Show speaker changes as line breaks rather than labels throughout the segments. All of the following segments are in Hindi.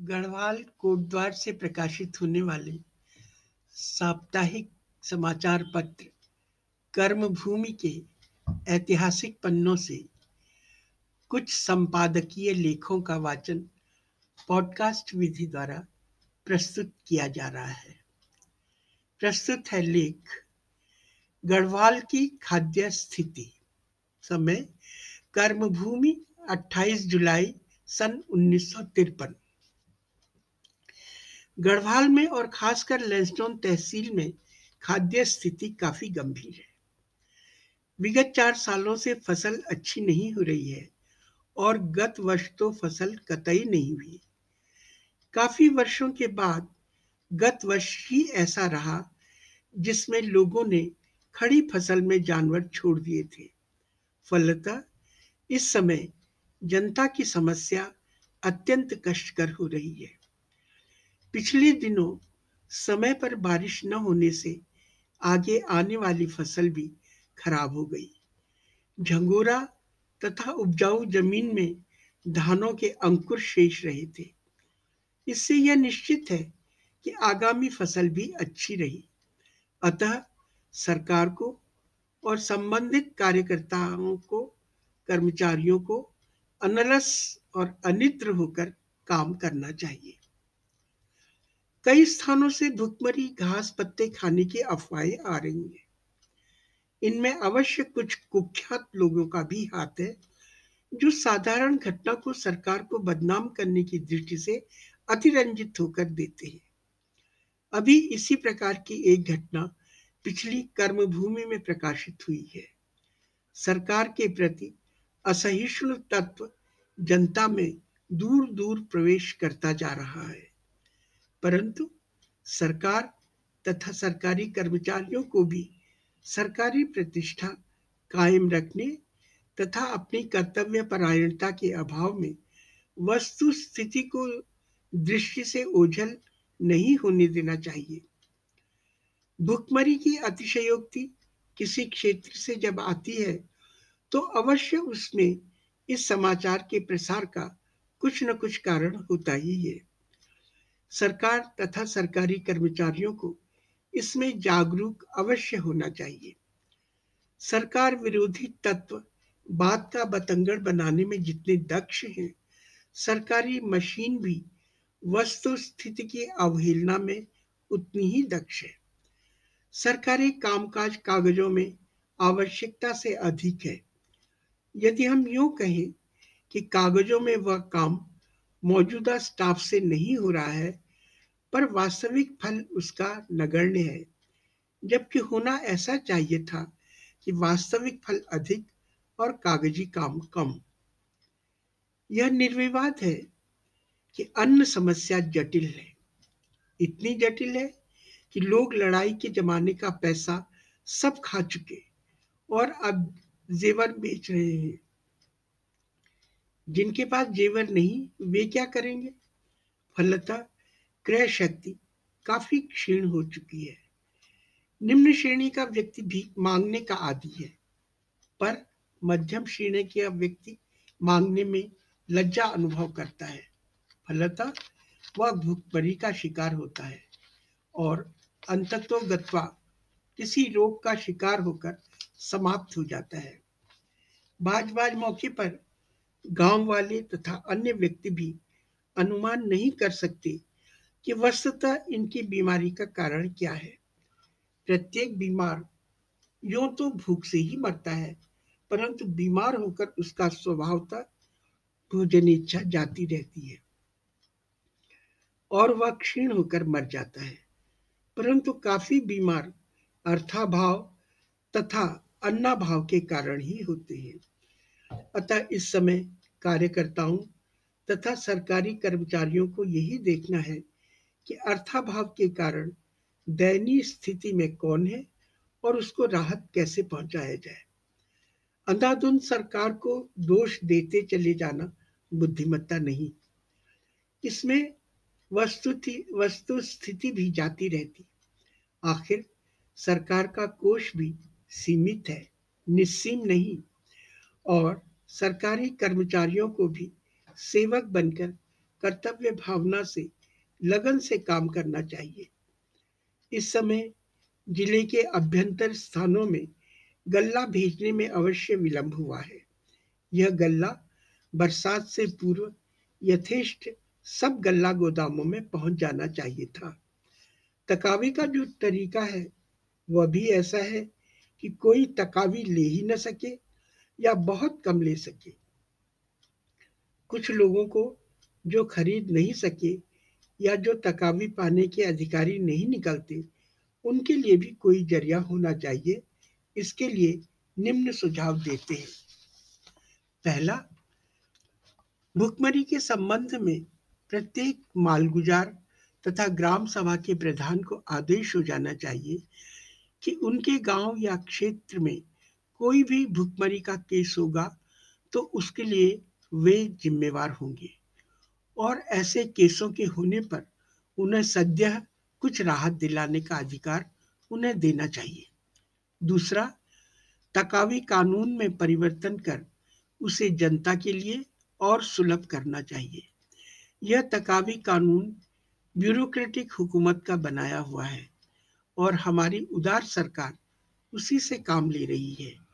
गढ़वाल कोटद्वार से प्रकाशित होने वाले साप्ताहिक समाचार पत्र, कर्मभूमि के ऐतिहासिक पन्नों से कुछ संपादकीय लेखों का वाचन पॉडकास्ट विधि द्वारा प्रस्तुत किया जा रहा है। प्रस्तुत है लेख, गढ़वाल की खाद्य स्थिति। समय, कर्मभूमि 28 जुलाई सन उन्नीस सौ तिरपन। गढ़वाल में और खासकर लेंसडोन तहसील में खाद्य स्थिति काफ़ी गंभीर है। विगत चार सालों से फ़सल अच्छी नहीं हो रही है और गत वर्ष तो फ़सल कतई नहीं हुई। काफ़ी वर्षों के बाद गत वर्ष ही ऐसा रहा जिसमें लोगों ने खड़ी फ़सल में जानवर छोड़ दिए थे। फलतः इस समय जनता की समस्या अत्यंत कष्टकर हो रही है। पिछले दिनों समय पर बारिश न होने से आगे आने वाली फ़सल भी खराब हो गई। झंगोरा तथा उपजाऊ ज़मीन में धानों के अंकुर शेष रहे थे। इससे यह निश्चित है कि आगामी फ़सल भी अच्छी रही। अतः सरकार को और संबंधित कार्यकर्ताओं को, कर्मचारियों को अनलस और अनिद्र होकर काम करना चाहिए। कई स्थानों से भुखमरी घास पत्ते खाने की अफवाहें आ रही हैं। इनमें अवश्य कुछ कुख्यात लोगों का भी हाथ है, जो साधारण घटना को सरकार को बदनाम करने की दृष्टि से अतिरंजित होकर देते हैं। अभी इसी प्रकार की एक घटना पिछली कर्मभूमि में प्रकाशित हुई है। सरकार के प्रति असहिष्णु तत्व जनता में दूर दूर प्रवेश करता जा रहा है। परंतु सरकार तथा सरकारी कर्मचारियों को भी सरकारी प्रतिष्ठा कायम रखने तथा अपनी कर्तव्य परायणता के अभाव में वस्तु स्थिति को दृष्टि से ओझल नहीं होने देना चाहिए। भुखमरी की अतिशयोक्ति किसी क्षेत्र से जब आती है तो अवश्य उसमें इस समाचार के प्रसार का कुछ न कुछ कारण होता ही है। सरकार तथा सरकारी कर्मचारियों को इसमें जागरूक अवश्य होना चाहिए। सरकार विरोधी तत्व बात का बतंगड़ बनाने में जितने दक्ष हैं, सरकारी मशीन भी वस्तु स्थिति की अवहेलना में उतनी ही दक्ष है। सरकारी कामकाज कागजों में आवश्यकता से अधिक है। यदि हम यूँ कहें कि कागजों में वह काम मौजूदा स्टाफ से नहीं हो रहा है, पर वास्तविक फल उसका नगण्य है। जबकि होना ऐसा चाहिए था कि वास्तविक फल अधिक और कागज़ी काम कम। यह निर्विवाद है कि अन्न समस्या जटिल है। इतनी जटिल है कि लोग लड़ाई के जमाने का पैसा सब खा चुके और अब जेवर बेच रहे हैं। जिनके पास जेवर नहीं, वे क्या करेंगे? फलतः क्रय शक्ति काफ़ी क्षीण हो चुकी है। निम्न श्रेणी का व्यक्ति भी मांगने का आदि है, पर मध्यम श्रेणी का व्यक्ति मांगने में लज्जा अनुभव करता है। फलतः वह भूखमरी का शिकार होता है और अंततो गत्वा किसी रोग का शिकार होकर समाप्त हो जाता है। बाज बाज मौके पर गाँव वाले तथा अन्य व्यक्ति भी अनुमान नहीं कर सकते कि वस्तुतः इनकी बीमारी का कारण क्या है। प्रत्येक बीमार यो तो भूख से ही मरता है, परंतु बीमार होकर उसका स्वभावता भोजन इच्छा जाती रहती है और वह क्षीण होकर मर जाता है। परंतु काफ़ी बीमार अर्थाभाव तथा अन्नाभाव के कारण ही होते हैं। अतः इस समय कार्यकर्ताओं तथा सरकारी कर्मचारियों को यही देखना है कि अर्थाभाव के कारण दयनीय स्थिति में कौन है और उसको राहत कैसे पहुँचाया जाए। अंधाधुंध सरकार को दोष देते चले जाना बुद्धिमत्ता नहीं। इसमें वस्तु वस्तु स्थिति भी जाती रहती। आखिर सरकार का कोष भी सीमित है, निस्सीम नहीं। और सरकारी कर्मचारियों को भी सेवक बनकर कर्तव्य भावना से, लगन से काम करना चाहिए। इस समय ज़िले के अभ्यंतर स्थानों में गल्ला भेजने में अवश्य विलंब हुआ है। यह गल्ला बरसात से पूर्व यथेष्ट सब गल्ला गोदामों में पहुँच जाना चाहिए था। तकावी का जो तरीका है, वह भी ऐसा है कि कोई तकावी ले ही न सके या बहुत कम ले सके। कुछ लोगों को जो खरीद नहीं सके या जो तकावी पाने के अधिकारी नहीं निकलते, उनके लिए भी कोई ज़रिया होना चाहिए। इसके लिए निम्न सुझाव देते हैं। पहला, भुखमरी के संबंध में प्रत्येक मालगुजार तथा ग्राम सभा के प्रधान को आदेश हो जाना चाहिए कि उनके गाँव या क्षेत्र में कोई भी भुखमरी का केस होगा तो उसके लिए वे जिम्मेवार होंगे। और ऐसे केसों के होने पर उन्हें सद्य कुछ राहत दिलाने का अधिकार उन्हें देना चाहिए। दूसरा, तकावी कानून में परिवर्तन कर उसे जनता के लिए और सुलभ करना चाहिए। यह तकावी कानून ब्यूरोक्रेटिक हुकूमत का बनाया हुआ है और हमारी उदार सरकार उसी से काम ले रही है।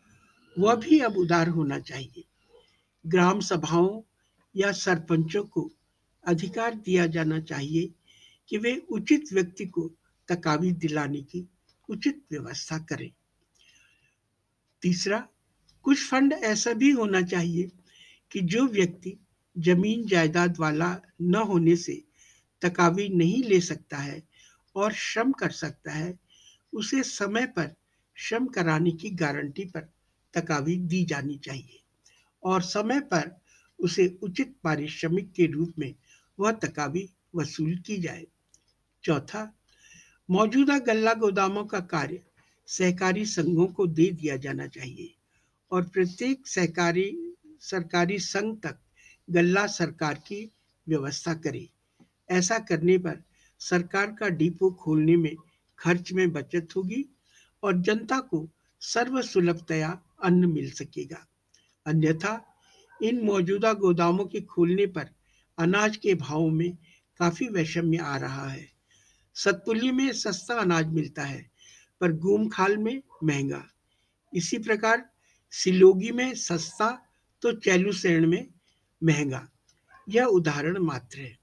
वह भी अब उदार होना चाहिए। ग्राम सभाओं या सरपंचों को अधिकार दिया जाना चाहिए कि वे उचित व्यक्ति को तकावी दिलाने की उचित व्यवस्था करें। तीसरा, कुछ फंड ऐसा भी होना चाहिए कि जो व्यक्ति ज़मीन जायदाद वाला न होने से तकावी नहीं ले सकता है और श्रम कर सकता है, उसे समय पर श्रम कराने की गारंटी पर तकावी दी जानी चाहिए और समय पर उसे उचित पारिश्रमिक के रूप में वह तकावी वसूल की जाए। चौथा, मौजूदा गल्ला गोदामों का कार्य सहकारी संघों को दे दिया जाना चाहिए और प्रत्येक सहकारी, सरकारी संघ तक गल्ला सरकार की व्यवस्था करे। ऐसा करने पर सरकार का डिपो खोलने में खर्च में बचत होगी और जनता को सर्वसुलभतया अन्न मिल सकेगा। अन्यथा, इन मौजूदा गोदामों के खोलने पर अनाज के भाव में काफ़ी वैषम्य आ रहा है। सतपुली में सस्ता अनाज मिलता है, पर गुम खाल में महँगा। इसी प्रकार सिलोगी में सस्ता तो चैलुसेण में महँगा। यह उदाहरण मात्र है।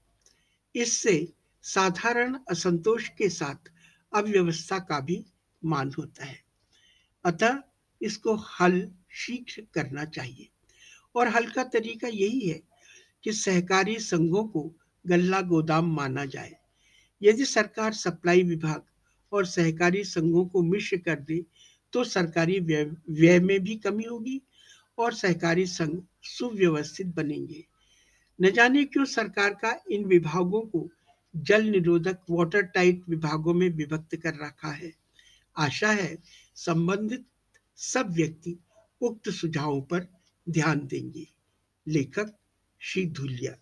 इससे साधारण असंतोष के साथ अव्यवस्था का भी मान होता है। अतः इसको हल शीघ्र करना चाहिए। और हल का तरीका यही है कि सहकारी संघों को गल्ला गोदाम माना जाए। यदि सरकार सप्लाई विभाग और सहकारी संघों को मिश्र कर दे तो सरकारी व्यय में भी कमी होगी और सहकारी संघ सुव्यवस्थित बनेंगे। न जाने क्यों सरकार का इन विभागों को जल निरोधक वाटर टाइट विभागों में विभक्त कर रखा है। आशा है संबंधित सब व्यक्ति उक्त सुझावों पर ध्यान देंगे। लेखक श्री धुलिया।